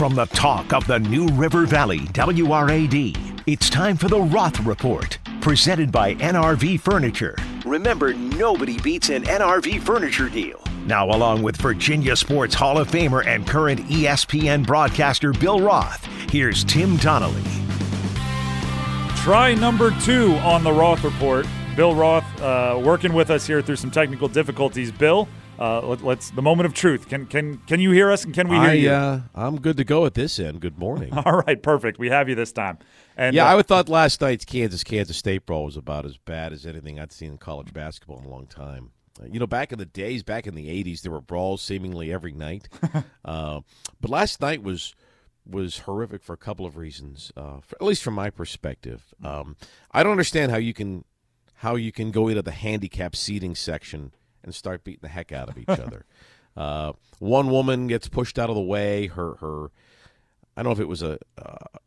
From the talk of the New River Valley, WRAD, it's time for the Roth Report, presented by NRV Furniture. Remember, nobody beats an NRV furniture deal. Now, along with Virginia Sports Hall of Famer and current ESPN broadcaster Bill Roth, here's Tim Donnelly. Try number two on the Roth Report. Bill Roth uh, working with us here through some technical difficulties. Bill, uh, let, us the moment of truth. Can can can you hear us and can we hear I, you? Uh, I'm good to go at this end. Good morning. All right, perfect. We have you this time. And yeah, uh, I would thought last night's Kansas Kansas State brawl was about as bad as anything I'd seen in college basketball in a long time. Uh, you know, back in the days, back in the '80s, there were brawls seemingly every night. uh, but last night was was horrific for a couple of reasons. Uh, for, at least from my perspective, um, I don't understand how you can how you can go into the handicap seating section and start beating the heck out of each other. Uh, one woman gets pushed out of the way. Her her I don't know if it was a uh,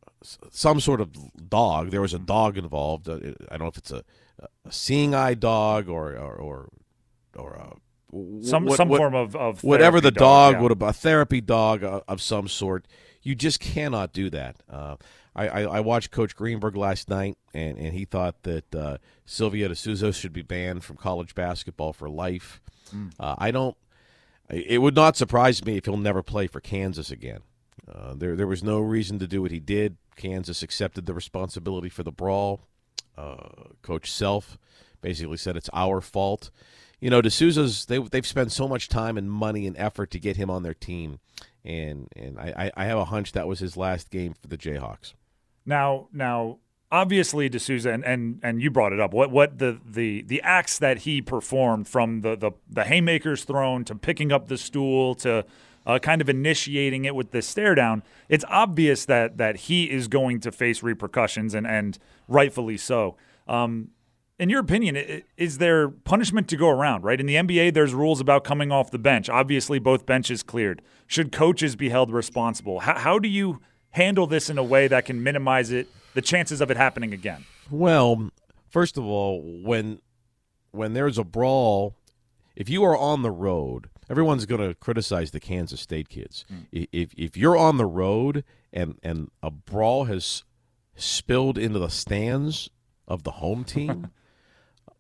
some sort of dog. There was a dog involved. Uh, I don't know if it's a, a seeing eye dog or or or, or a, some what- some what- form of, of whatever the dog yeah. would have a therapy dog uh, of some sort. You just cannot do that. Uh, I, I, I watched Coach Greenberg last night, and, and he thought that uh, Silvio De Sousa should be banned from college basketball for life. Uh, I don't. It would not surprise me if he'll never play for Kansas again. Uh, there there was no reason to do what he did. Kansas accepted the responsibility for the brawl. Uh, Coach Self basically said it's our fault. You know, De Sousa's they they've spent so much time and money and effort to get him on their team, and and I I have a hunch that was his last game for the Jayhawks. Now, now, obviously, De Sousa, and, and and you brought it up. What what the the the acts that he performed from the the, the haymakers thrown to picking up the stool to uh, kind of initiating it with the stare down. It's obvious that that he is going to face repercussions, and and rightfully so. Um, in your opinion, is there punishment to go around? Right in the NBA, there's rules about coming off the bench. Obviously, both benches cleared. Should coaches be held responsible? How, how do you handle this in a way that can minimize it, the chances of it happening again? Well, first of all, when when there's a brawl, if you are on the road, everyone's going to criticize the Kansas State kids. Hmm. I If if you're on the road and and a brawl has spilled into the stands of the home team,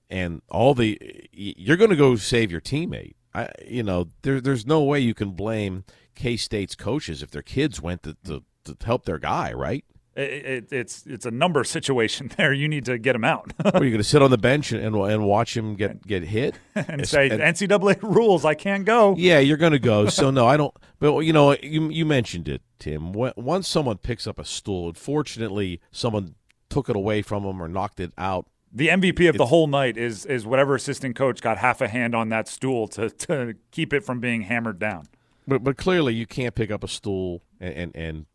and all the you're going to go save your teammate. I you know there there's no way you can blame K State's coaches if their kids went to, to, to help their guy, right? It, it, it's it's a number situation there. You need to get him out Are you going to sit on the bench and, and and watch him get get hit? and It's- say and- NCAA rules. I can't go. Yeah, you're going to go. So no, I don't. But you know, you you mentioned it, Tim. When- Once someone picks up a stool, unfortunately, someone took it away from them or knocked it out. The MVP of the whole night is is whatever assistant coach got half a hand on that stool to to keep it from being hammered down. But but clearly, you can't pick up a stool and and, and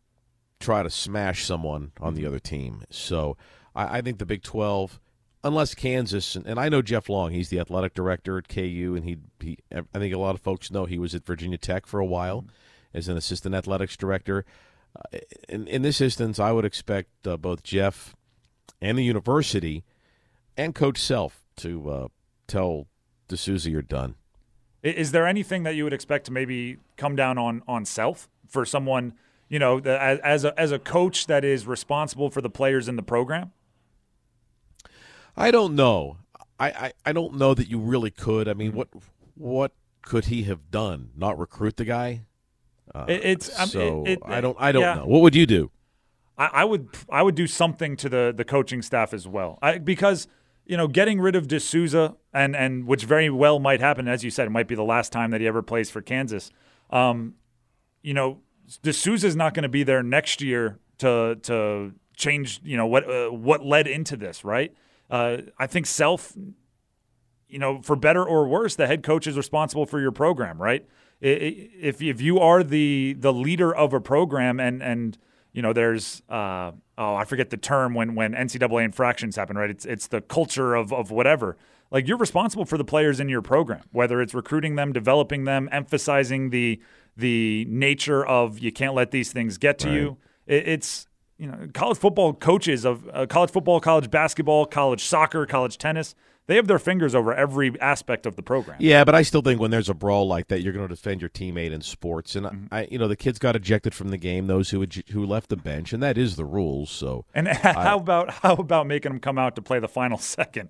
try to smash someone on Mm-hmm. the other team. So I, I think the Big Twelve, unless Kansas, and, and I know Jeff Long, he's the athletic director at KU, and he he. I think a lot of folks know he was at Virginia Tech for a while as an assistant athletics director. Uh, in in this instance, I would expect uh, both Jeff and the university and Coach Self to uh, tell De Sousa you're done. Is there anything that you would expect to maybe come down on on Self for someone you know the, as as a, as a coach that is responsible for the players in the program? I don't know. I, I, I don't know that you really could. I mean, what what could he have done? Not recruit the guy? Uh, It- it's- so it- it- I don't I don't yeah. know. What would you do? I, I would I would do something to the the coaching staff as well. I, because you know getting rid of De Sousa and and which very well might happen, as you said, it might be the last time that he ever plays for Kansas. Um, you know, De Sousa is not going to be there next year to to change. You know what uh, what led into this, right? Uh, I think Self. You know, for better or worse, the head coach is responsible for your program, right? If if you are the the leader of a program and and you know, there's uh, oh, I forget the term when when NCAA infractions happen, right? It's it's the culture of of whatever. Like you're responsible for the players in your program, whether it's recruiting them, developing them, emphasizing the the nature of you can't let these things get to you. It, it's you know, college football coaches of uh, college football, college basketball, college soccer, college tennis. they have their fingers over every aspect of the program. Yeah, but I still think when there's a brawl like that, you're going to defend your teammate in sports. And Mm-hmm. I, you know, the kids got ejected from the game. Those who ej- who left the bench, and that is the rules. So And how about how about making them come out to play the final second?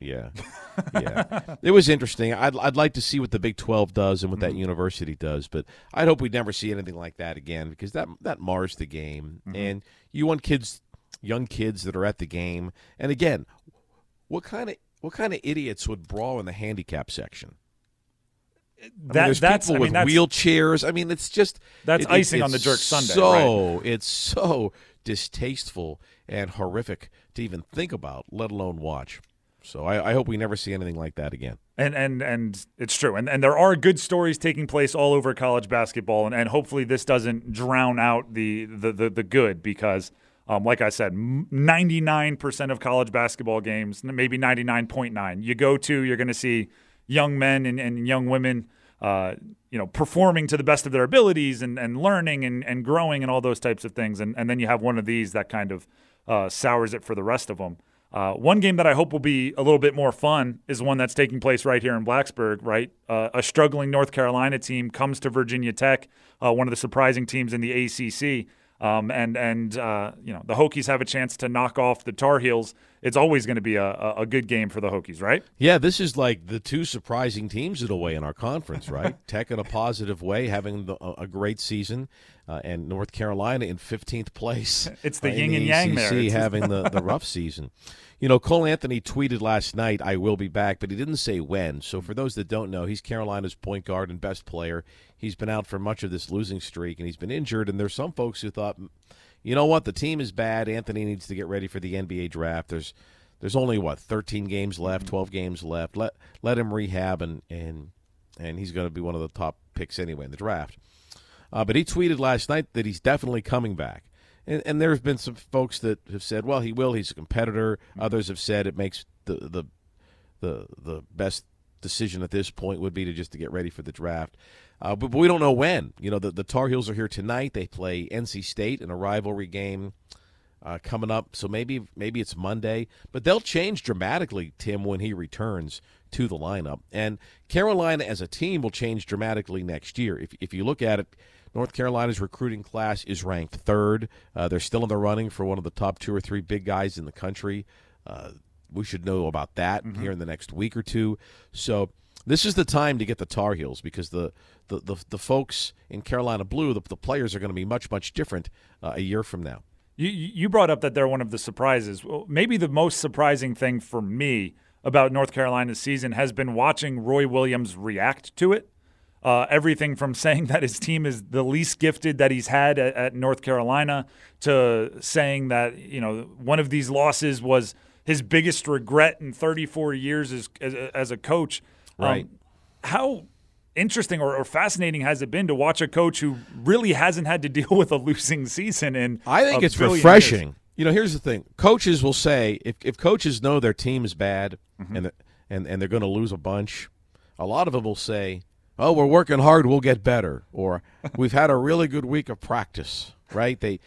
Yeah, yeah, it was interesting. I'd I'd like to see what the Big Twelve does and what Mm-hmm. that university does, but I'd hope we'd never see anything like that again because that that mars the game. Mm-hmm. And you want kids, young kids that are at the game. And again, what kind of what kind of idiots would brawl in the handicap section? I mean, there's that's people I with mean that's wheelchairs. I mean, it's just That's it- icing on the jerk sundae, So it's so distasteful and horrific to even think about, let alone watch. So I, I hope we never see anything like that again. And and and it's true. And and there are good stories taking place all over college basketball and, and hopefully this doesn't drown out the the the, the good because um, like I said, 99% of college basketball games, maybe 99.9, you go to, you're going to see young men and, and young women, uh, you know, performing to the best of their abilities and, and learning and, and growing and all those types of things. And, and then you have one of these that kind of uh, sours it for the rest of them. Uh, one game that I hope will be a little bit more fun is one that's taking place right here in Blacksburg, right? Uh, a struggling North Carolina team comes to Virginia Tech, uh, one of the surprising teams in the ACC. Um, and and uh, you know the Hokies have a chance to knock off the Tar Heels. It's always going to be a, a, good game for the Hokies, right? Yeah, this is like the two surprising teams in a way in our conference, right? Tech in a positive way, having the, a great season, uh, and North Carolina in 15th place. It's the uh, in yin and the yang ACC there. It's- having the, the rough season. You know, Cole Anthony tweeted last night, I will be back, but he didn't say when. So for those that don't know, he's Carolina's point guard and best player. He's been out for much of this losing streak, and he's been injured. And there's some folks who thought, you know what, the team is bad. Anthony needs to get ready for the NBA draft. There's there's only what 13 games left, 12 games left. Let let him rehab and and and he's going to be one of the top picks anyway in the draft. Uh, but he tweeted last night that he's definitely coming back. And, and there have been some folks that have said, well, he will. He's a competitor. Others have said it makes the the the the best decision at this point would be to just to get ready for the draft. Uh, but, but we don't know when. You know, the, the Tar Heels are here tonight. They play NC State in a rivalry game uh, coming up. So maybe maybe it's Monday, but they'll change dramatically, Tim, when he returns to the lineup. And Carolina as a team will change dramatically next year. If if you look at it, North Carolina's recruiting class is ranked third. Uh, they're still in the running for one of the top two or three big guys in the country. Uh, we should know about that here in the next week or two. So this is the time to get the Tar Heels because the the, the, the folks in Carolina Blue, the, the players are going to be much much different uh, a year from now. You you brought up that they're one of the surprises. Well, maybe the most surprising thing for me about North Carolina's season has been watching Roy Williams react to it. Uh, everything from saying that his team is the least gifted that he's had at, at North Carolina to saying that you know one of these losses was his biggest regret in 34 years as as, as a coach. Um, Right. how interesting or, or fascinating has it been to watch a coach who really hasn't had to deal with a losing season And I think it's refreshing. years? You know, here's the thing: coaches will say if, if coaches know their team is bad Mm-hmm. and and and they're going to lose a bunch, a lot of them will say, "Oh, we're working hard, we'll get better," or "We've had a really good week of practice." Right? They.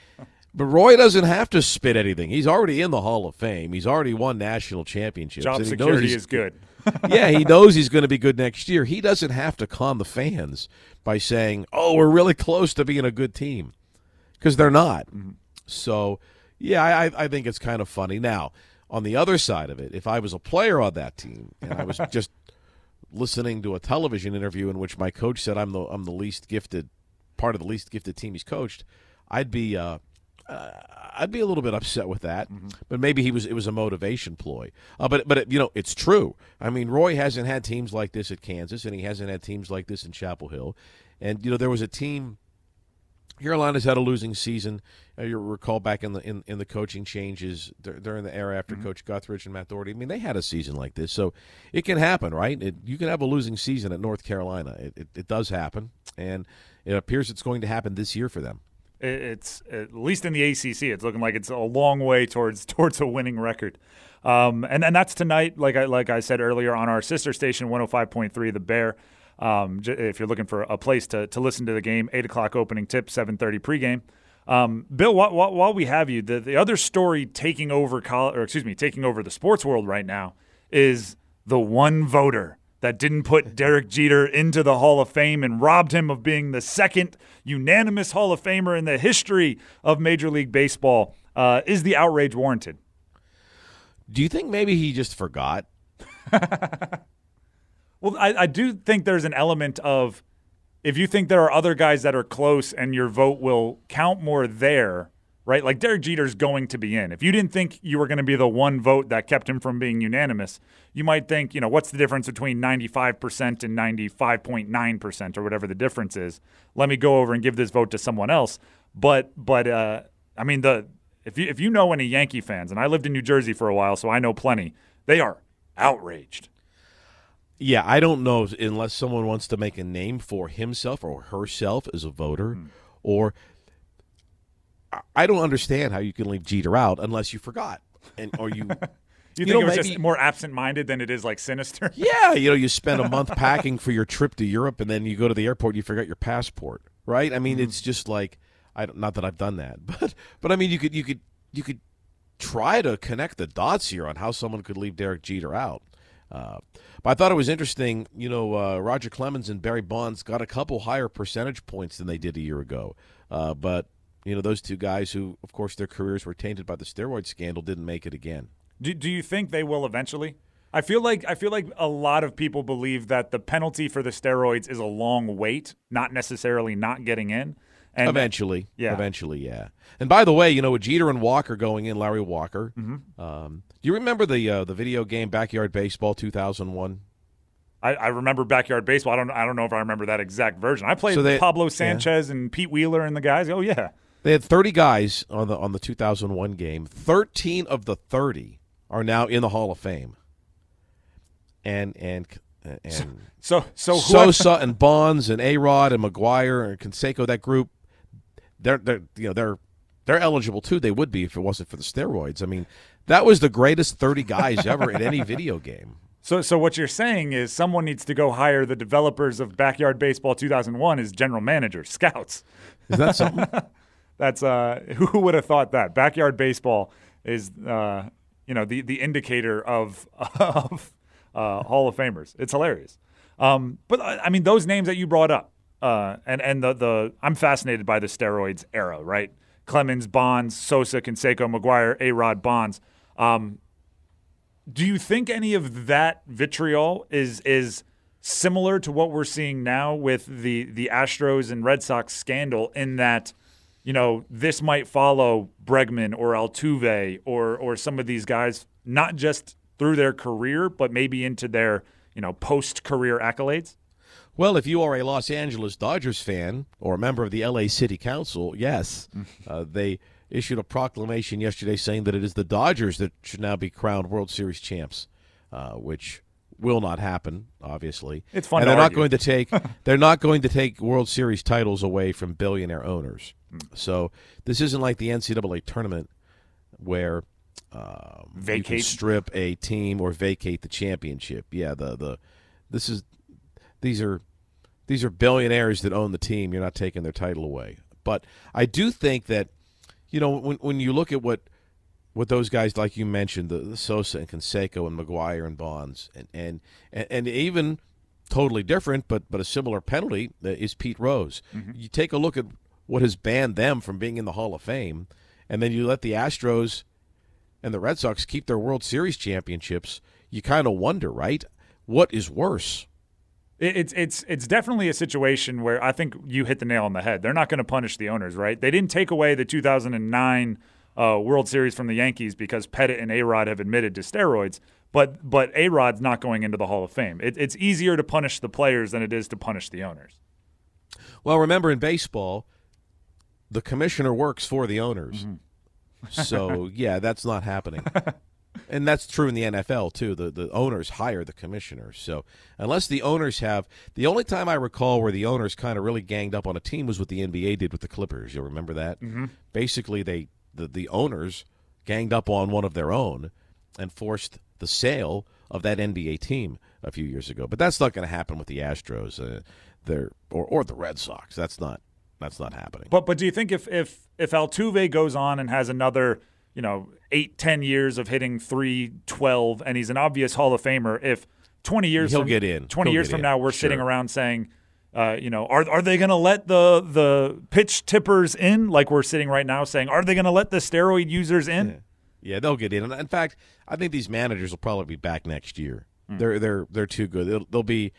But Roy doesn't have to spit anything. He's already in the Hall of Fame. He's already won national championships. Job security is good. yeah, he knows he's going to be good next year. He doesn't have to con the fans by saying, "Oh, we're really close to being a good team," because they're not. So, yeah, I, I think it's kind of funny. Now, on the other side of it, if I was a player on that team and I was just listening to a television interview in which my coach said I'm the I'm the least gifted part of the least gifted team he's coached, I'd be uh, uh, I'd be a little bit upset with that. But maybe he was it was a motivation ploy. Uh, but but it, you know it's true. I mean Roy hasn't had teams like this at Kansas, and he hasn't had teams like this in Chapel Hill. And you know there was a team. Carolina's had a losing season. Uh, you recall back in the in, in the coaching changes dur- during the era after Coach Guthridge and Matt Doherty. I mean, they had a season like this, so it can happen, right? It, you can have a losing season at North Carolina. It, it, it does happen, and it appears it's going to happen this year for them. It- It's at least in the ACC, it's looking like it's a long way towards towards a winning record. Um, and and that's tonight, like I like I said earlier, on our sister station, one hundred five point three, the Bear. Um, if you're looking for a place to, to listen to the game, eight o'clock opening tip, seven thirty pregame. Um, Bill, while, while, while we have you, the, the other story taking over college, or excuse me, taking over the sports world right now is the one voter that didn't put Derek Jeter into the Hall of Fame and robbed him of being the second unanimous Hall of Famer in the history of Major League Baseball. Uh, is the outrage warranted? Do you think maybe he just forgot? well, I, I do think there's an element of if you think there are other guys that are close and your vote will count more there, right? Like Derek Jeter's going to be in. If you didn't think you were going to be the one vote that kept him from being unanimous, you might think, you know, what's the difference between 95% and 95.9% or whatever the difference is? Let me go over and give this vote to someone else. But but uh, I mean the if you if you know any Yankee fans, and I lived in New Jersey for a while, so I know plenty, they are outraged. Yeah, I don't know unless someone wants to make a name for himself or herself as a voter, hmm. or I don't understand how you can leave Jeter out unless you forgot and or you. You, you think know, it was maybe, just more absent-minded than it is like sinister? Yeah, you know, you spend a month packing for your trip to Europe, and then you go to the airport, and you forget your passport, right? I mean, mm-hmm. it's just like I don't, not that I've done that, but but I mean, you could you could you could try to connect the dots here on how someone could leave Derek Jeter out. Uh, but I thought it was interesting. You know, uh, Roger Clemens and Barry Bonds got a couple higher percentage points than they did a year ago. Uh, but you know, those two guys who, of course, their careers were tainted by the steroid scandal, didn't make it again. Do, do you think they will eventually? I feel like I feel like a lot of people believe that the penalty for the steroids is a long wait, not necessarily not getting in. And eventually, yeah, eventually, yeah. And by the way, you know, with Jeter and Walker going in, Larry Walker. Mm-hmm. Um, do you remember the uh, the video game Backyard Baseball 2001? I, I, remember backyard baseball. I don't. I don't know if I remember that exact version. I played so they, Pablo Sanchez yeah. and Pete Wheeler and the guys. Oh yeah. They had 30 guys on the on the 2001 game. 13 of the 30 are now in the Hall of Fame. And and and so so, so Sosa and Bonds and A Rod and McGwire and Canseco that group they're they're you know they're they're eligible too. They would be if it wasn't for the steroids. I mean, that was the greatest 30 guys ever in any video game. So, so what you're saying is someone needs to go hire the developers of Backyard Baseball 2001 as general manager, scouts. Is that something? That's uh, who would have thought that backyard baseball is uh, you know the the indicator of of uh, Hall of Famers. It's hilarious. Um, but I mean those names that you brought up, uh, and and the the I'm fascinated by the steroids era, right? Clemens, Bonds, Sosa, Canseco, McGwire, A Rod, Bonds. Um, do you think any of that vitriol is is similar to what we're seeing now with the the Astros and Red Sox scandal in that you know, this might follow Bregman or Altuve or or some of these guys, not just through their career, but maybe into their you know post career accolades? Well, if you are a Los Angeles Dodgers fan or a member of the LA City Council, yes, uh, they issued a proclamation yesterday saying that it is the Dodgers that should now be crowned World Series champs, uh, which will not happen. Obviously, it's fun. And they're not going to take they're not going to take World Series titles away from billionaire owners. So this isn't like the NCAA tournament where um, vacate strip a team or vacate the championship. Yeah, the the this is these are these are billionaires that own the team. You're not taking their title away. But I do think that you know when when you look at what what those guys like you mentioned, the, the Sosa and Canseco and McGwire and Bonds, and and and, and even totally different, but but a similar penalty uh, is Pete Rose. Mm-hmm. You take a look at what has banned them from being in the Hall of Fame, and then you let the Astros and the Red Sox keep their World Series championships, you kind of wonder, right? What is worse? It's it's it's definitely a situation where I think you hit the nail on the head. They're not going to punish the owners, right? They didn't take away the 2009 uh, World Series from the Yankees because Pettitte and Arod have admitted to steroids, but but Arod's not going into the Hall of Fame. It, it's easier to punish the players than it is to punish the owners. Well, remember in baseball, the commissioner works for the owners. Mm-hmm. so yeah, that's not happening. and that's true in the NFL too. The the owners hire the commissioner. So unless the owners have the only time I recall where the owners kind of really ganged up on a team was what the NBA did with the Clippers. You'll remember that. Mm-hmm. Basically, they the the owners ganged up on one of their own and forced the sale of that NBA team a few years ago. But that's not going to happen with the Astros. Uh, or or the Red Sox. That's not that's not happening. But but do you think if if if Altuve goes on and has another you know, eight, ten years of hitting 312, and he's an obvious Hall of Famer. If 20 years He'll from, get in. 20 He'll years from in. now, we're Sure. sitting around saying, uh, you know, are are they going to let the the pitch tippers in? Like we're sitting right now saying, are they going to let the steroid users in? Yeah, they'll get in. In fact, I think these managers will probably be back next year. Hmm. They're they're they're too good. They'll, they'll be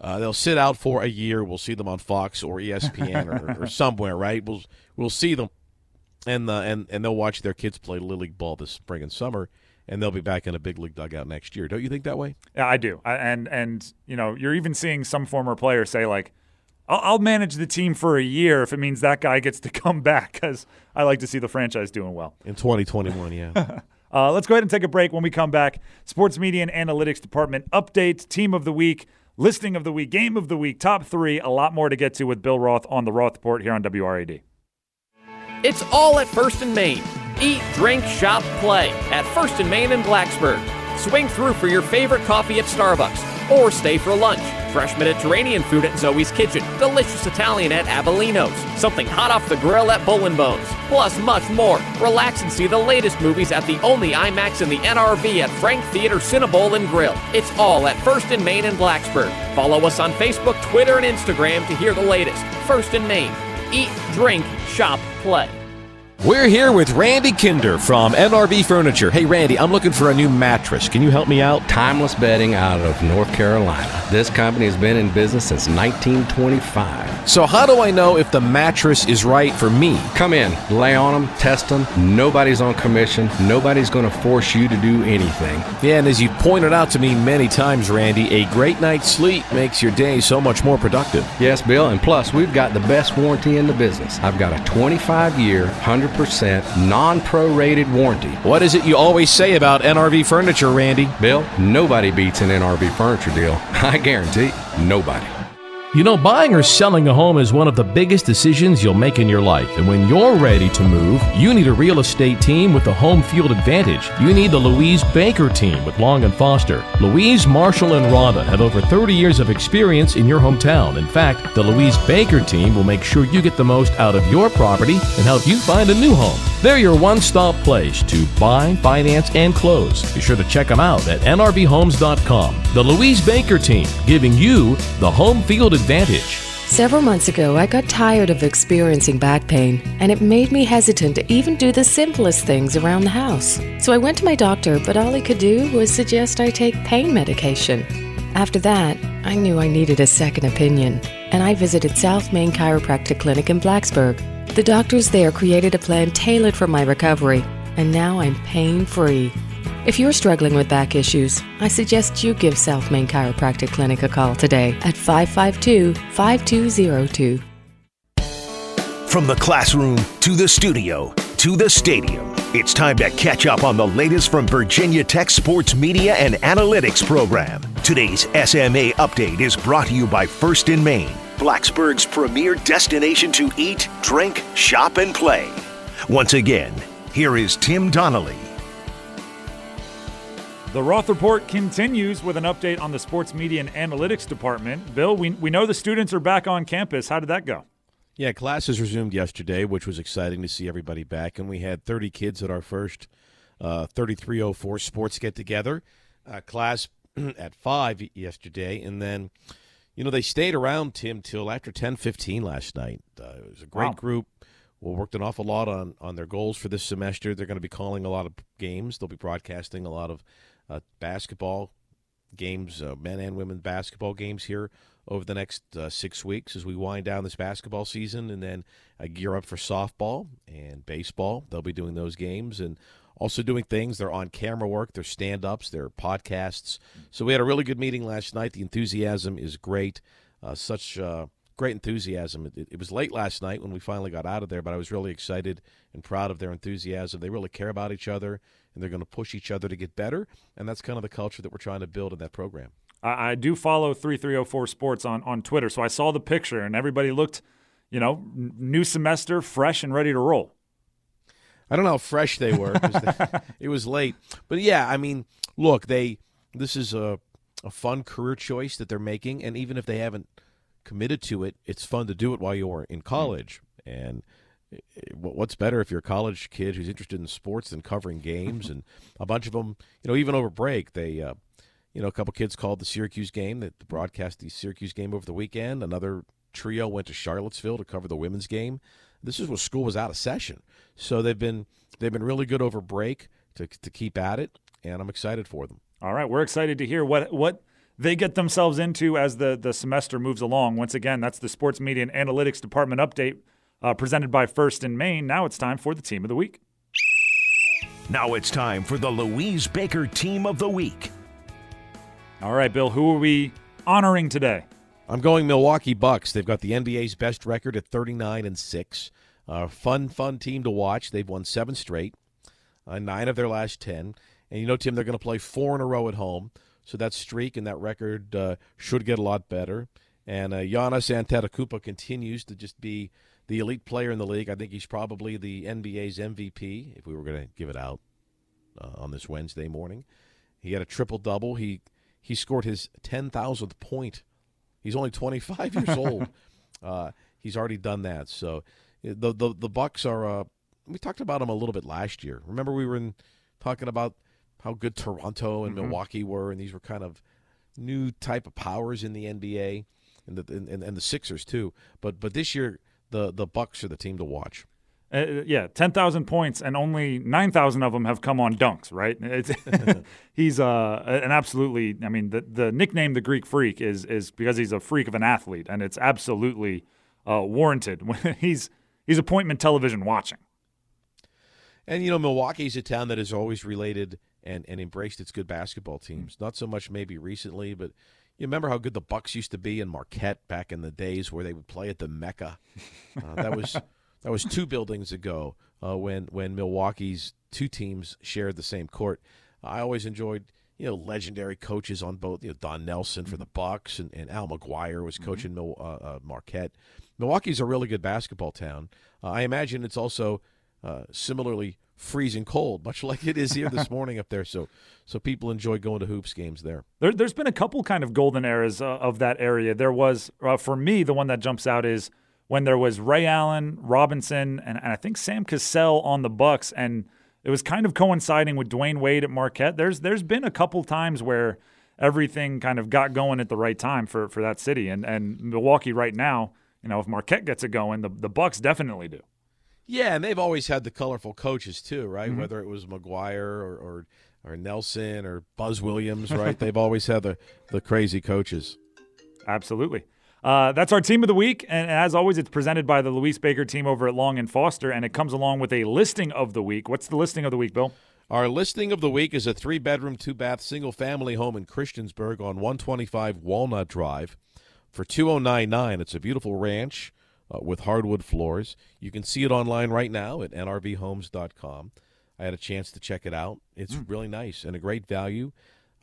uh, they'll sit out for a year. We'll see them on Fox or ESPN or, or somewhere, right? We'll we'll see them, and the and and they'll watch their kids play little league ball this spring and summer, and they'll be back in a big league dugout next year. Don't you think that way? Yeah, I do. I, and and you know, you're even seeing some former players say like, I'll, "I'll manage the team for a year if it means that guy gets to come back," because I like to see the franchise doing well. In 2021, yeah. Uh, let's go ahead and take a break. When we come back, Sports Media and Analytics Department updates, Team of the Week, Listing of the Week, Game of the Week, Top Three, a lot more to get to with Bill Roth on the Roth Report here on WRAD. It's all at First and Main. Eat, drink, shop, play at First and Main in Blacksburg. Swing through for your favorite coffee at Starbucks or stay for lunch. Fresh Mediterranean food at Zoe's Kitchen, delicious Italian at Avellino's, something hot off the grill at and Bones, plus much more. Relax and see the latest movies at the only IMAX in the NRV at Frank Theater CineBowl and Grill. It's all at First and Main in Blacksburg. Follow us on Facebook, Twitter, and Instagram to hear the latest. First and Main. Eat, drink, shop, play. We're here with Randy Kinder from NRV Furniture. Hey, Randy, I'm looking for a new mattress. Can you help me out? Timeless Bedding out of North Carolina. This company has been in business since 1925. So, how do I know if the mattress is right for me? Come in, lay on them, test them. Nobody's on commission. Nobody's going to force you to do anything. Yeah, and as you pointed out to me many times, Randy, a great night's sleep makes your day so much more productive. Yes, Bill, and plus, we've got the best warranty in the business. I've got a 25 year, 100% non prorated warranty. What is it you always say about NRV Furniture, Randy? Bill, nobody beats an NRV furniture deal. I guarantee nobody. You know, buying or selling a home is one of the biggest decisions you'll make in your life. And when you're ready to move, you need a real estate team with the home field advantage. You need the Louise Baker team with Long and Foster. Louise, Marshall, and Rhonda have over 30 years of experience in your hometown. In fact, the Louise Baker team will make sure you get the most out of your property and help you find a new home. They're your one stop place to buy, finance, and close. Be sure to check them out at nrvhomes.com. The Louise Baker team, giving you the home field advantage. Several months ago, I got tired of experiencing back pain, and it made me hesitant to even do the simplest things around the house. So I went to my doctor, but all he could do was suggest I take pain medication. After that, I knew I needed a second opinion, and I visited South Main Chiropractic Clinic in Blacksburg. The doctors there created a plan tailored for my recovery, and now I'm pain free. If you're struggling with back issues, I suggest you give South Main Chiropractic Clinic a call today at 552 5202. From the classroom to the studio to the stadium, it's time to catch up on the latest from Virginia Tech Sports Media and Analytics program. Today's SMA update is brought to you by First and Main, Blacksburg's premier destination to eat, drink, shop, and play. Once again, here is Tim Donnelly. The Roth Report continues with an update on the Sports Media and Analytics Department. Bill, we, we know the students are back on campus. How did that go? Yeah, classes resumed yesterday, which was exciting to see everybody back, and we had 30 kids at our first uh, 3304 sports get together. Uh, class at five yesterday, and then you know they stayed around Tim till after 10:15 last night. Uh, it was a great Wow. group. We worked an awful lot on on their goals for this semester. They're going to be calling a lot of games. They'll be broadcasting a lot of uh, basketball games, uh, men and women basketball games here over the next uh, six weeks as we wind down this basketball season and then uh, gear up for softball and baseball. They'll be doing those games and also doing things. They're on camera work, they're stand ups, they're podcasts. So we had a really good meeting last night. The enthusiasm is great. Uh, such uh, great enthusiasm. It, it was late last night when we finally got out of there, but I was really excited and proud of their enthusiasm. They really care about each other and they're going to push each other to get better. And that's kind of the culture that we're trying to build in that program. I, I do follow 3304 Sports on, on Twitter, so I saw the picture and everybody looked, you know, n- new semester, fresh and ready to roll. I don't know how fresh they were. they- it was late, but yeah, I mean, look, they this is a a fun career choice that they're making, and even if they haven't committed to it, it's fun to do it while you're in mm. college. And what's better if you're a college kid who's interested in sports than covering games? and a bunch of them, you know, even over break, they, uh, you know, a couple kids called the Syracuse game that broadcast the Syracuse game over the weekend. Another trio went to Charlottesville to cover the women's game. This is when school was out of session, so they've been they've been really good over break to to keep at it, and I'm excited for them. All right, we're excited to hear what what they get themselves into as the the semester moves along. Once again, that's the Sports Media and Analytics Department update uh, presented by First and Main. Now it's time for the Team of the Week. Now it's time for the Louise Baker Team of the Week. All right, Bill, who are we honoring today? I'm going Milwaukee Bucks. They've got the NBA's best record at 39 and six. Uh, fun, fun team to watch. They've won seven straight, uh, nine of their last ten. And you know, Tim, they're going to play four in a row at home. So that streak and that record uh, should get a lot better. And uh, Giannis Antetokounmpo continues to just be the elite player in the league. I think he's probably the NBA's MVP if we were going to give it out uh, on this Wednesday morning. He had a triple double. He he scored his ten thousandth point. He's only twenty five years old. Uh, he's already done that. So the the the Bucks are. Uh, we talked about them a little bit last year. Remember we were in, talking about how good Toronto and mm-hmm. Milwaukee were, and these were kind of new type of powers in the NBA, and the and, and the Sixers too. But but this year the the Bucks are the team to watch. Uh, yeah, ten thousand points, and only nine thousand of them have come on dunks. Right? he's uh, an absolutely. I mean, the the nickname the Greek Freak is is because he's a freak of an athlete, and it's absolutely uh, warranted. he's he's appointment television watching. And you know, Milwaukee's a town that has always related and and embraced its good basketball teams. Not so much maybe recently, but you remember how good the Bucks used to be in Marquette back in the days where they would play at the Mecca. Uh, that was that was two buildings ago uh, when when Milwaukee's two teams shared the same court. I always enjoyed you know legendary coaches on both. You know Don Nelson for the Bucks and, and Al McGuire was mm-hmm. coaching mm-hmm. Mil- uh, uh, Marquette. Milwaukee's a really good basketball town. Uh, I imagine it's also uh, similarly freezing cold, much like it is here this morning up there. So, so people enjoy going to hoops games there. there has been a couple kind of golden eras uh, of that area. There was, uh, for me, the one that jumps out is when there was Ray Allen, Robinson, and, and I think Sam Cassell on the Bucks, and it was kind of coinciding with Dwyane Wade at Marquette. There's there's been a couple times where everything kind of got going at the right time for for that city, and and Milwaukee right now. You know, if Marquette gets it going, the the Bucks definitely do. Yeah, and they've always had the colorful coaches too, right? Mm-hmm. Whether it was McGuire or, or, or Nelson or Buzz Williams, right? they've always had the the crazy coaches. Absolutely. Uh, that's our team of the week, and as always, it's presented by the Louise Baker team over at Long and Foster, and it comes along with a listing of the week. What's the listing of the week, Bill? Our listing of the week is a three bedroom, two bath, single family home in Christiansburg on 125 Walnut Drive for 2099. It's a beautiful ranch uh, with hardwood floors. You can see it online right now at nrvhomes.com. I had a chance to check it out. It's mm. really nice and a great value.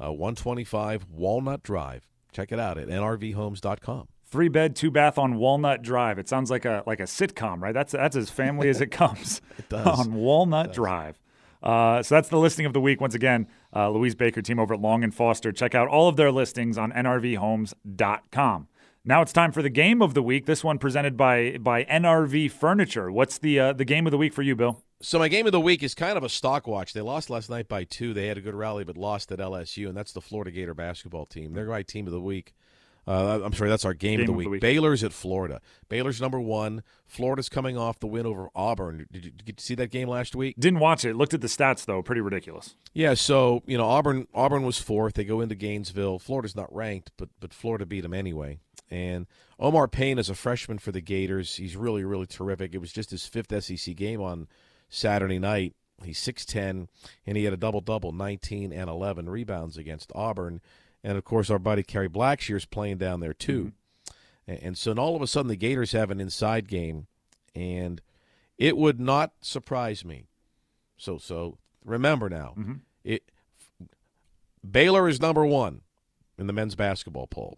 Uh, 125 Walnut Drive. Check it out at nrvhomes.com. Three bed, two bath on Walnut Drive. It sounds like a like a sitcom, right? That's that's as family as it comes. it does. On Walnut does. Drive. Uh, so that's the listing of the week. Once again, uh, Louise Baker team over at Long and Foster. Check out all of their listings on nrvhomes.com. Now it's time for the game of the week. This one presented by by NRV Furniture. What's the uh, the game of the week for you, Bill? So my game of the week is kind of a stock watch. They lost last night by two. They had a good rally, but lost at LSU, and that's the Florida Gator basketball team. They're my team of the week. Uh, I'm sorry, that's our game, game of, the, of week. the, week. Baylor's at Florida. Baylor's number one. Florida's coming off the win over Auburn. Did you, did you see that game last week? Didn't watch it. Looked at the stats though. Pretty ridiculous. Yeah. So you know, Auburn Auburn was fourth. They go into Gainesville. Florida's not ranked, but but Florida beat them anyway. And Omar Payne is a freshman for the Gators. He's really really terrific. It was just his fifth SEC game on Saturday night. He's 6'10", and he had a double-double, 19 and 11 rebounds against Auburn. And, of course, our buddy Kerry Blackshear's playing down there, too. Mm-hmm. And so and all of a sudden the Gators have an inside game, and it would not surprise me. So so remember now, mm-hmm. it Baylor is number one in the men's basketball poll.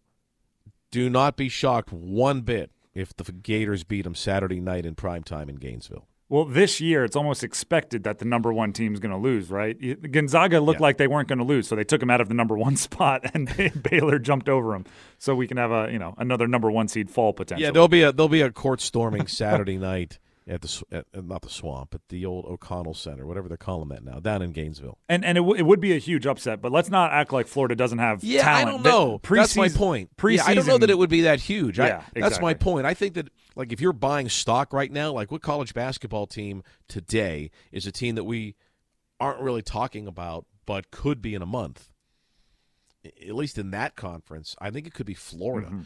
Do not be shocked one bit if the Gators beat them Saturday night in prime time in Gainesville. Well, this year it's almost expected that the number one team is going to lose, right? Gonzaga looked yeah. like they weren't going to lose, so they took them out of the number one spot, and Baylor jumped over them. So we can have a you know another number one seed fall potential. Yeah, there'll be a there'll be a court storming Saturday night at the at, not the swamp, but the old O'Connell Center, whatever they're calling that now, down in Gainesville. And and it, w- it would be a huge upset, but let's not act like Florida doesn't have yeah, talent. I don't know. That, That's my point. Yeah, I don't know that it would be that huge. Yeah, I, that's my point. I think that like if you're buying stock right now, like what college basketball team today is a team that we aren't really talking about, but could be in a month. At least in that conference, I think it could be Florida.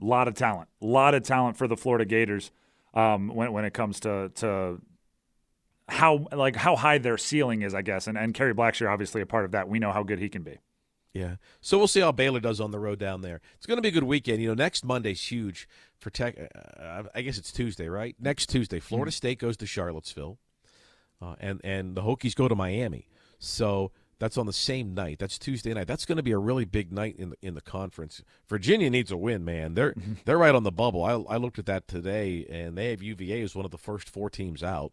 A lot of talent, a lot of talent for the Florida Gators um, when when it comes to to how like how high their ceiling is, I guess. And and Kerry Blackshear obviously a part of that. We know how good he can be. Yeah. So we'll see how Baylor does on the road down there. It's going to be a good weekend. You know, next Monday's huge for Tech. Uh, I guess it's Tuesday, right? Next Tuesday, Florida State goes to Charlottesville, uh, and and the Hokies go to Miami. So that's on the same night. That's Tuesday night. That's going to be a really big night in the in the conference. Virginia needs a win, man. They're mm-hmm. they're right on the bubble. I I looked at that today, and they have UVA as one of the first four teams out.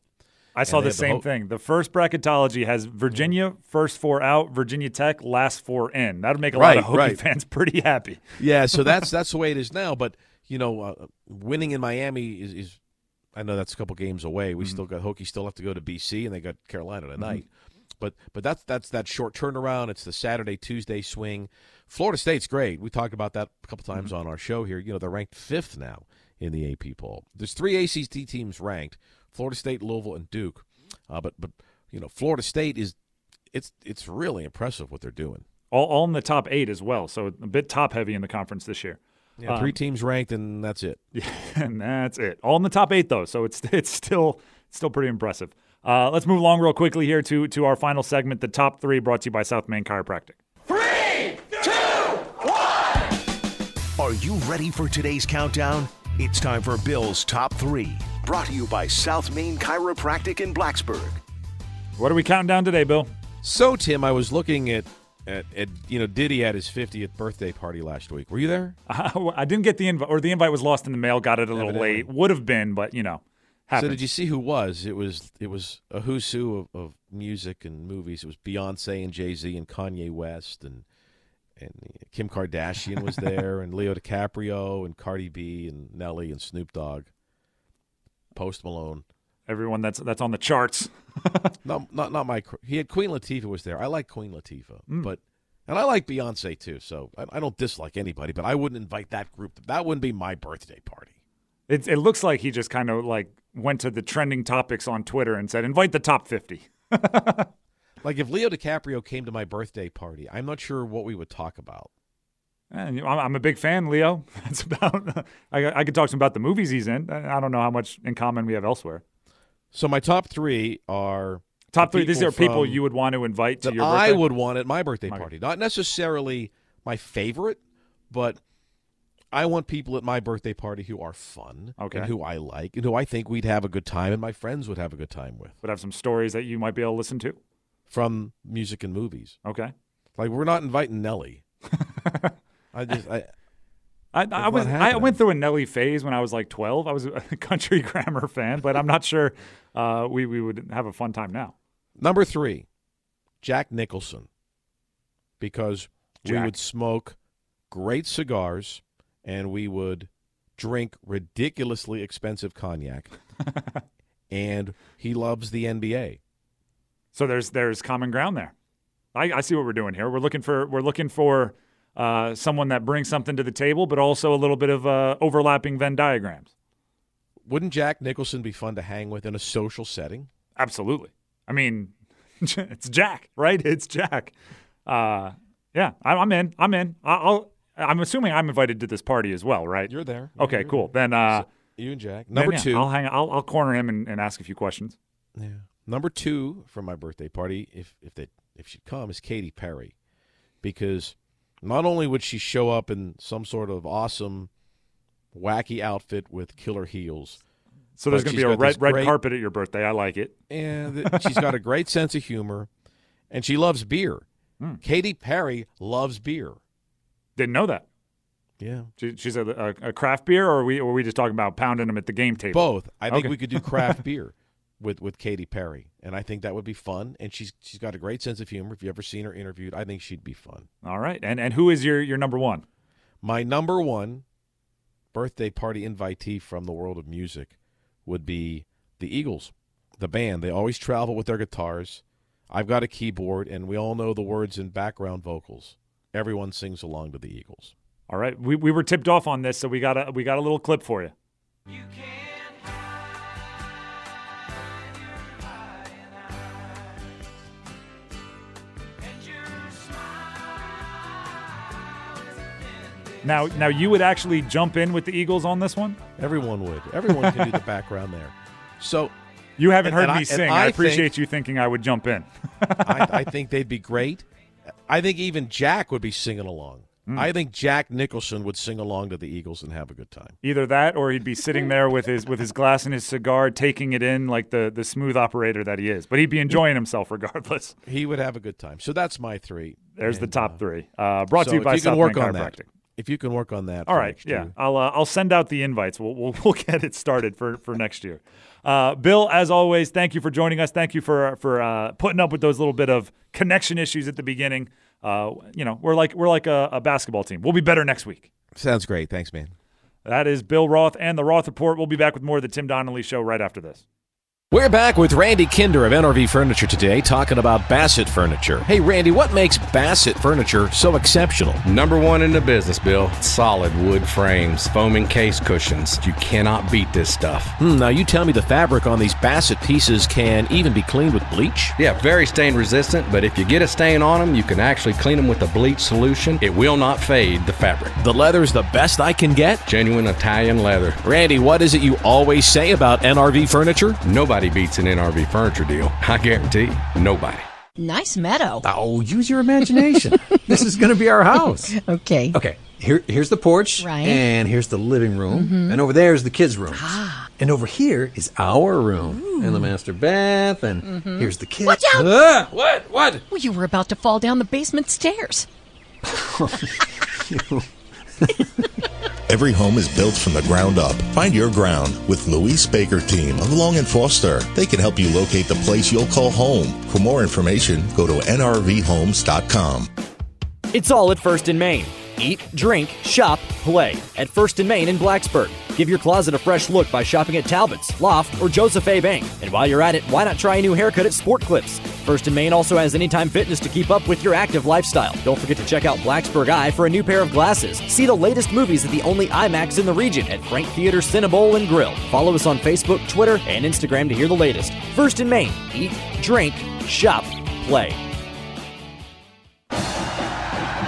I saw the have the same Ho- thing. The first bracketology has Virginia first four out, Virginia Tech last four in. That would make a lot of Right, Hokie right. fans pretty happy. Yeah, so that's that's the way it is now. But you know, uh, winning in Miami is, is I know that's a couple games away. We mm-hmm. still got Hokies still have to go to BC, and they got Carolina tonight. Mm-hmm. But but that's that's that short turnaround. It's the Saturday Tuesday swing. Florida State's great. We talked about that a couple times on our show here. You know, they're ranked fifth now in the AP poll. There's three ACC teams ranked: Florida State, Louisville, and Duke. Uh, but but you know, Florida State is it's it's really impressive what they're doing. All, all in the top eight as well. So a bit top heavy in the conference this year. Yeah, three teams ranked, and that's it. and that's it. All in the top eight though, so it's it's still still pretty impressive. Uh, let's move along real quickly here to to our final segment, the top three, brought to you by South Main Chiropractic. Three, two, one. Are you ready for today's countdown? It's time for Bill's Top 3, brought to you by South Main Chiropractic in Blacksburg. What are we counting down today, Bill? So, Tim, I was looking at, at, at you know Diddy at his 50th birthday party last week. Were you there? I didn't get the invite, or the invite was lost in the mail. Got it a little Evidently. late. Would have been, but you know, So, did you see who was? It was it was a who's who of, of music and movies. It was Beyonce and Jay Z and Kanye West and and Kim Kardashian was there and Leo DiCaprio and Cardi B and Nelly and Snoop Dogg, Post Malone. Everyone that's that's on the charts. Not not not my. He had Queen Latifah was there. I like Queen Latifah, Mm. but and I like Beyonce too. So I, I don't dislike anybody, but I wouldn't invite that group. That wouldn't be my birthday party. It, it looks like he just kind of like went to the trending topics on Twitter and said, "Invite the top 50. Like if Leo DiCaprio came to my birthday party, I'm not sure what we would talk about. And, I'm a big fan, Leo. That's about. I, I could talk to him about the movies he's in. I I don't know how much in common we have elsewhere. So my top three are Top three. These are people you would want to invite to your I birthday. would want at my birthday party. Not necessarily my favorite, but I want people at my birthday party who are fun Okay. and who I like and who I think we'd have a good time and my friends would have a good time with Would have some stories that you might be able to listen to. from music and movies. Okay. Like we're not inviting Nelly. I just I I, I was I went through a Nelly phase when I was like 12. I was a country grammar fan, but I'm not sure uh, we we would have a fun time now. number three, Jack Nicholson, because we would smoke great cigars and we would drink ridiculously expensive cognac, and he loves the NBA. So there's there's common ground there. I, I see what we're doing here. We're looking for we're looking for uh, someone that brings something to the table, but also a little bit of uh, overlapping Venn diagrams. Wouldn't Jack Nicholson be fun to hang with in a social setting? Absolutely. I mean, it's Jack, right? It's Jack. Uh, yeah, I- I'm in. I'm in. I'll. I'm assuming I'm invited to this party as well, right? You're there. Okay, You're cool. there. Then, uh, You and Jack. then, Number yeah, 2 I'll hang. I'll, I'll corner him and, and ask a few questions. Yeah. Number two for my birthday party, if if they if she'd come, is Katy Perry, because not only would she show up in some sort of awesome, wacky outfit with killer heels, So there's going to be a red red great- carpet at your birthday. I like it. and she's got a great sense of humor, and she loves beer. Hmm. Katy Perry loves beer. Didn't know that. Yeah, She, she's a, uh, a, a craft beer, or are we, or are we just talking about pounding them at the game table? both. I think Okay. we could do craft beer with with Katy Perry, and I think that would be fun. And she's she's got a great sense of humor. If you ever seen her interviewed, I think she'd be fun. All right. And and who is your your number one? My number one birthday party invitee from the world of music would be the Eagles, the band. They always travel with their guitars. I've got a keyboard, and we all know the words and background vocals. Everyone sings along to the Eagles. All right, we, we were tipped off on this, so we got a we got a little clip for you. Now, now you would actually jump in with the Eagles on this one. Everyone would. Everyone can do the background there. So You haven't And- heard and me I- sing. and I, I appreciate think- you thinking I would jump in. I, I think they'd be great. I think even Jack would be singing along. Hmm. I think Jack Nicholson would sing along to the Eagles and have a good time. Either that, or he'd be sitting there with his with his glass and his cigar, taking it in like the the smooth operator that he is. But he'd be enjoying himself regardless. He would have a good time. So that's my three. There's the top uh, three. Uh, brought so to you by you South work Bend on that. Chiropractic. If you can work on that. All right, yeah, year. I'll uh, I'll send out the invites. We'll we'll, we'll get it started for, for next year. Uh, Bill, as always, thank you for joining us. Thank you for for uh, putting up with those little bit of connection issues at the beginning. Uh, you know, we're like we're like a, a basketball team. We'll be better next week. Sounds great. Thanks, man. That is Bill Roth and the Roth Report. We'll be back with more of the Tim Donnelly Show right after this. We're back with Randy Kinder of NRV Furniture today, talking about Bassett Furniture. Hey, Randy, what makes Bassett Furniture so exceptional? Number one in the business, Bill. Solid wood frames, foaming case cushions. You cannot beat this stuff. Hmm, now, you tell me the fabric on these Bassett pieces can even be cleaned with bleach? Yeah, very stain resistant, but if you get a stain on them, you can actually clean them with a bleach solution. It will not fade the fabric. The leather's the best I can get? Genuine Italian leather. Randy, what is it you always say about NRV Furniture? Nobody beats an NRV furniture deal. I guarantee nobody. Nice meadow. Oh, use your imagination. this is going to be our house. Okay. Okay, here, here's the porch. Right. And here's the living room. And over there is the kids' room. And over here is our room. And the master bath. And here's the kids. Watch out! Ah, what? What? Well, you were about to fall down the basement stairs. Every home is built from the ground up. Find your ground with Luis Baker team of Long and Foster. They can help you locate the place you'll call home. For more information, go to nrvhomes.com. It's all at First and Main. Eat, drink, shop, play at First and Main in Blacksburg. Give your closet a fresh look by shopping at Talbot's, Loft, or Joseph A. Bank. And while you're at it, why not try a new haircut at Sport Clips? First and Main also has anytime fitness to keep up with your active lifestyle. Don't forget to check out Blacksburg Eye for a new pair of glasses. See the latest movies at the only IMAX in the region at Frank Theater CineBowl and Grill. Follow us on Facebook, Twitter, and Instagram to hear the latest. First and Main. Eat, drink, shop, play.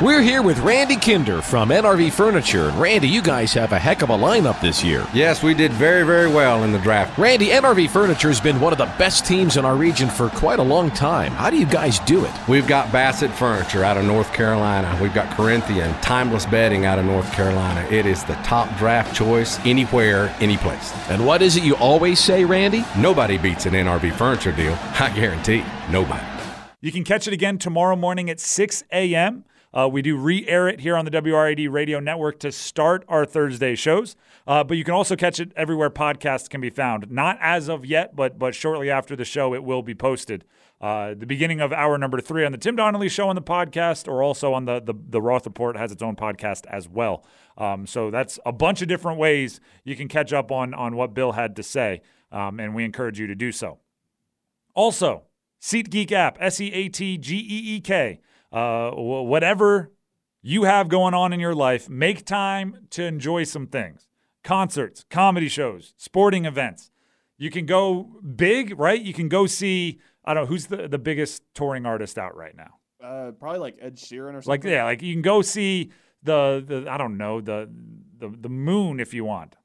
We're here with Randy Kinder from NRV Furniture. And Randy, you guys have a heck of a lineup this year. Yes, we did very, very well in the draft. Randy, NRV Furniture has been one of the best teams in our region for quite a long time. How do you guys do it? We've got Bassett Furniture out of North Carolina. We've got Corinthian, Timeless Bedding out of North Carolina. It is the top draft choice anywhere, anyplace. And what is it you always say, Randy? Nobody beats an NRV furniture deal. I guarantee nobody. You can catch it again tomorrow morning at 6 a.m. Uh, we do re air it here on the WRAD radio network to start our Thursday shows. Uh, but you can also catch it everywhere podcasts can be found. Not as of yet, but but shortly after the show, it will be posted. Uh, the beginning of hour number three on the Tim Donnelly Show on the podcast, or also on the the, the Roth Report has its own podcast as well. Um, so that's a bunch of different ways you can catch up on on what Bill had to say, um, and we encourage you to do so. Also, SeatGeek app, S E A T G E E K. Uh, whatever you have going on in your life, make time to enjoy some things concerts, comedy shows, sporting events. You can go big, right? You can go see, I don't know, who's the, the biggest touring artist out right now? Uh, probably like Ed Sheeran or something. Like, yeah, like you can go see the, the I don't know, the, the, the moon if you want.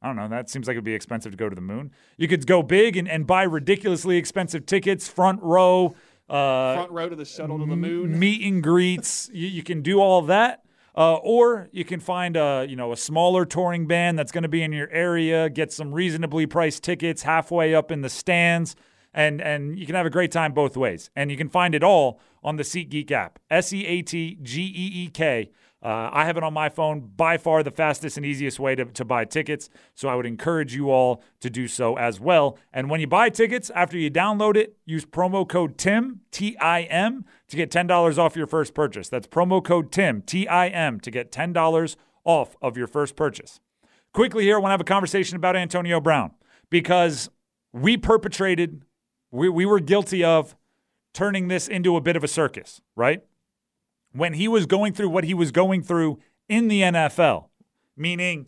I don't know. That seems like it'd be expensive to go to the moon. You could go big and, and buy ridiculously expensive tickets, front row, uh, Front row to the shuttle to the moon. meet and greets. you, you can do all that. Uh, or you can find a you know a smaller touring band that's going to be in your area, get some reasonably priced tickets halfway up in the stands, and and you can have a great time both ways. And you can find it all on the SeatGeek app. S E A T G E E K. Uh, I have it on my phone, by far the fastest and easiest way to, to buy tickets. So I would encourage you all to do so as well. And when you buy tickets, after you download it, use promo code TIM, T I M, to get $10 off your first purchase. That's promo code TIM, T I M, to get $10 off of your first purchase. Quickly here, I want to have a conversation about Antonio Brown because we perpetrated, we, we were guilty of turning this into a bit of a circus, right? When he was going through what he was going through in the NFL, meaning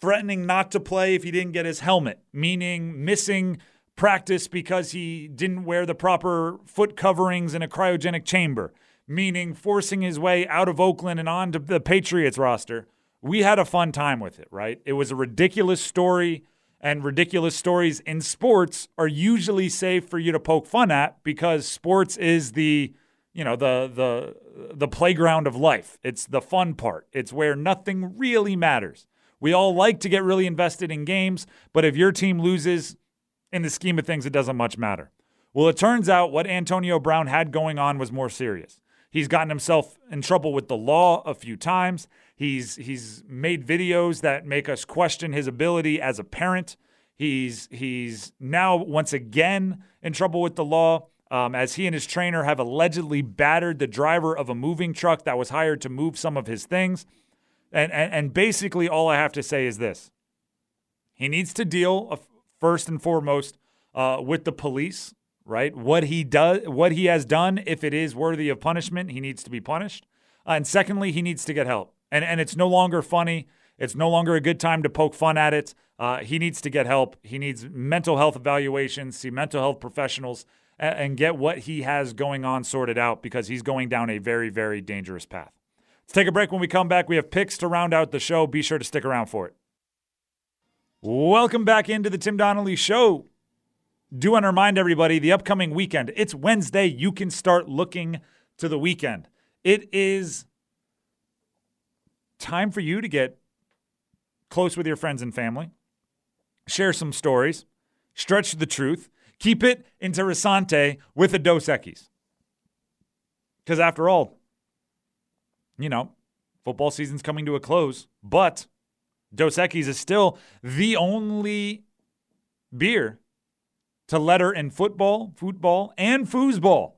threatening not to play if he didn't get his helmet, meaning missing practice because he didn't wear the proper foot coverings in a cryogenic chamber, meaning forcing his way out of Oakland and onto the Patriots roster. We had a fun time with it, right? It was a ridiculous story, and ridiculous stories in sports are usually safe for you to poke fun at because sports is the you know the the the playground of life. It's the fun part. It's where nothing really matters. We all like to get really invested in games, but if your team loses, in the scheme of things, it doesn't much matter. Well, it turns out what Antonio Brown had going on was more serious. He's gotten himself in trouble with the law a few times. He's he's made videos that make us question his ability as a parent. He's he's now once again in trouble with the law um, as he and his trainer have allegedly battered the driver of a moving truck that was hired to move some of his things. And, and, and basically, all I have to say is this he needs to deal, uh, first and foremost, uh, with the police, right? What he does, what he has done, if it is worthy of punishment, he needs to be punished. Uh, and secondly, he needs to get help. And, and it's no longer funny. It's no longer a good time to poke fun at it. Uh, he needs to get help. He needs mental health evaluations, see mental health professionals, and, get what he has going on sorted out because he's going down a very, very dangerous path. Let's take a break. When we come back, we have picks to round out the show. Be sure to stick around for it. Welcome back into the Tim Donnelly Show. Do want to remind everybody the upcoming weekend. It's Wednesday. You can start looking to the weekend. It is time for you to get close with your friends and family, share some stories, stretch the truth, keep it interessante with a Dos Equis. Because after all, you know, football season's coming to a close, but Dos Equis is still the only beer to letter in football, football, and foosball.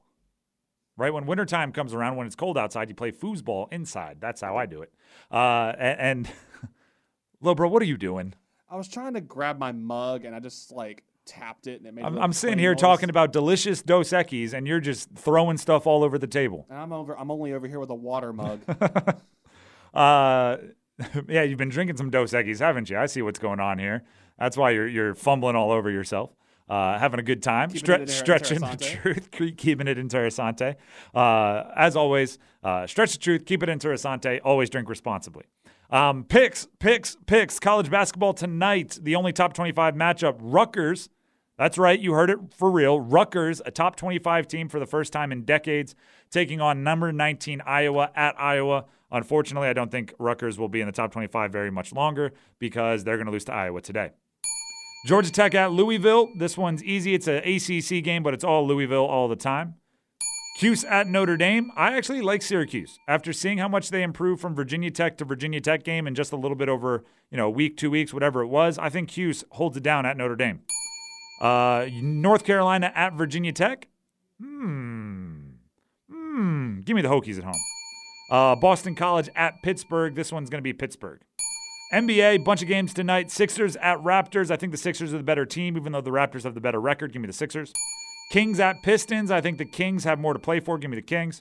Right when wintertime comes around, when it's cold outside, you play foosball inside. That's how I do it. Uh, and, and Lobro, what are you doing? I was trying to grab my mug and I just like tapped it and it made. I'm, I'm sitting here noise. talking about delicious Dos Equis, and you're just throwing stuff all over the table. And I'm over. I'm only over here with a water mug. uh, yeah, you've been drinking some Dos Equis, haven't you? I see what's going on here. That's why you're you're fumbling all over yourself. Uh, having a good time, Stre- stretching the truth, keeping it interessante. Uh, as always, uh, stretch the truth, keep it interessante. Always drink responsibly. Um, picks, picks, picks. College basketball tonight. The only top 25 matchup. Rutgers. That's right, you heard it for real. Rutgers, a top 25 team for the first time in decades, taking on number 19 Iowa at Iowa. Unfortunately, I don't think Rutgers will be in the top 25 very much longer because they're going to lose to Iowa today. Georgia Tech at Louisville. This one's easy. It's an ACC game, but it's all Louisville all the time. Cuse at Notre Dame. I actually like Syracuse. After seeing how much they improved from Virginia Tech to Virginia Tech game in just a little bit over, you know, a week, two weeks, whatever it was, I think Cuse holds it down at Notre Dame. Uh, North Carolina at Virginia Tech. Hmm. Hmm. Give me the Hokies at home. Uh, Boston College at Pittsburgh. This one's going to be Pittsburgh. NBA, bunch of games tonight. Sixers at Raptors. I think the Sixers are the better team, even though the Raptors have the better record. Give me the Sixers. Kings at Pistons. I think the Kings have more to play for. Give me the Kings.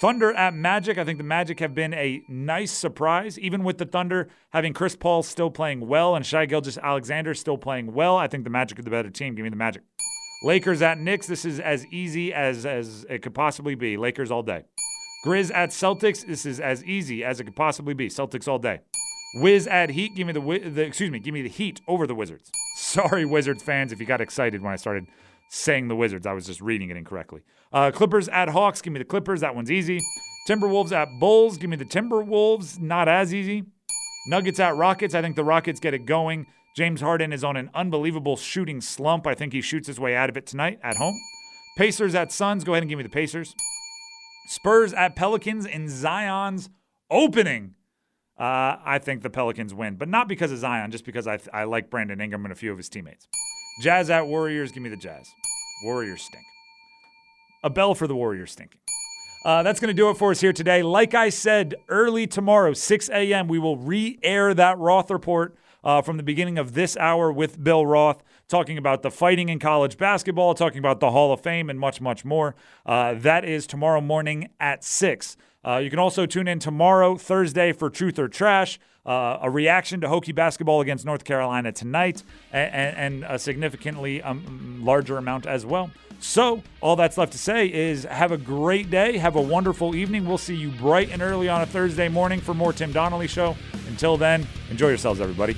Thunder at Magic. I think the Magic have been a nice surprise, even with the Thunder having Chris Paul still playing well and Shai Gilgeous-Alexander still playing well. I think the Magic are the better team. Give me the Magic. Lakers at Knicks. This is as easy as as it could possibly be. Lakers all day. Grizz at Celtics. This is as easy as it could possibly be. Celtics all day. Wiz at Heat. Give me the, the excuse me. Give me the Heat over the Wizards. Sorry, Wizards fans, if you got excited when I started saying the Wizards. I was just reading it incorrectly. Uh, Clippers at Hawks. Give me the Clippers. That one's easy. Timberwolves at Bulls. Give me the Timberwolves. Not as easy. Nuggets at Rockets. I think the Rockets get it going. James Harden is on an unbelievable shooting slump. I think he shoots his way out of it tonight at home. Pacers at Suns. Go ahead and give me the Pacers. Spurs at Pelicans in Zion's opening. Uh, I think the Pelicans win, but not because of Zion, just because I, th- I like Brandon Ingram and a few of his teammates. Jazz at Warriors, give me the Jazz. Warriors stink. A bell for the Warriors stinking. Uh, that's going to do it for us here today. Like I said, early tomorrow, 6 a.m., we will re air that Roth report uh, from the beginning of this hour with Bill Roth, talking about the fighting in college basketball, talking about the Hall of Fame, and much, much more. Uh, that is tomorrow morning at 6. Uh, you can also tune in tomorrow, Thursday, for Truth or Trash, uh, a reaction to Hokie basketball against North Carolina tonight, and, and a significantly um, larger amount as well. So, all that's left to say is have a great day, have a wonderful evening. We'll see you bright and early on a Thursday morning for more Tim Donnelly Show. Until then, enjoy yourselves, everybody.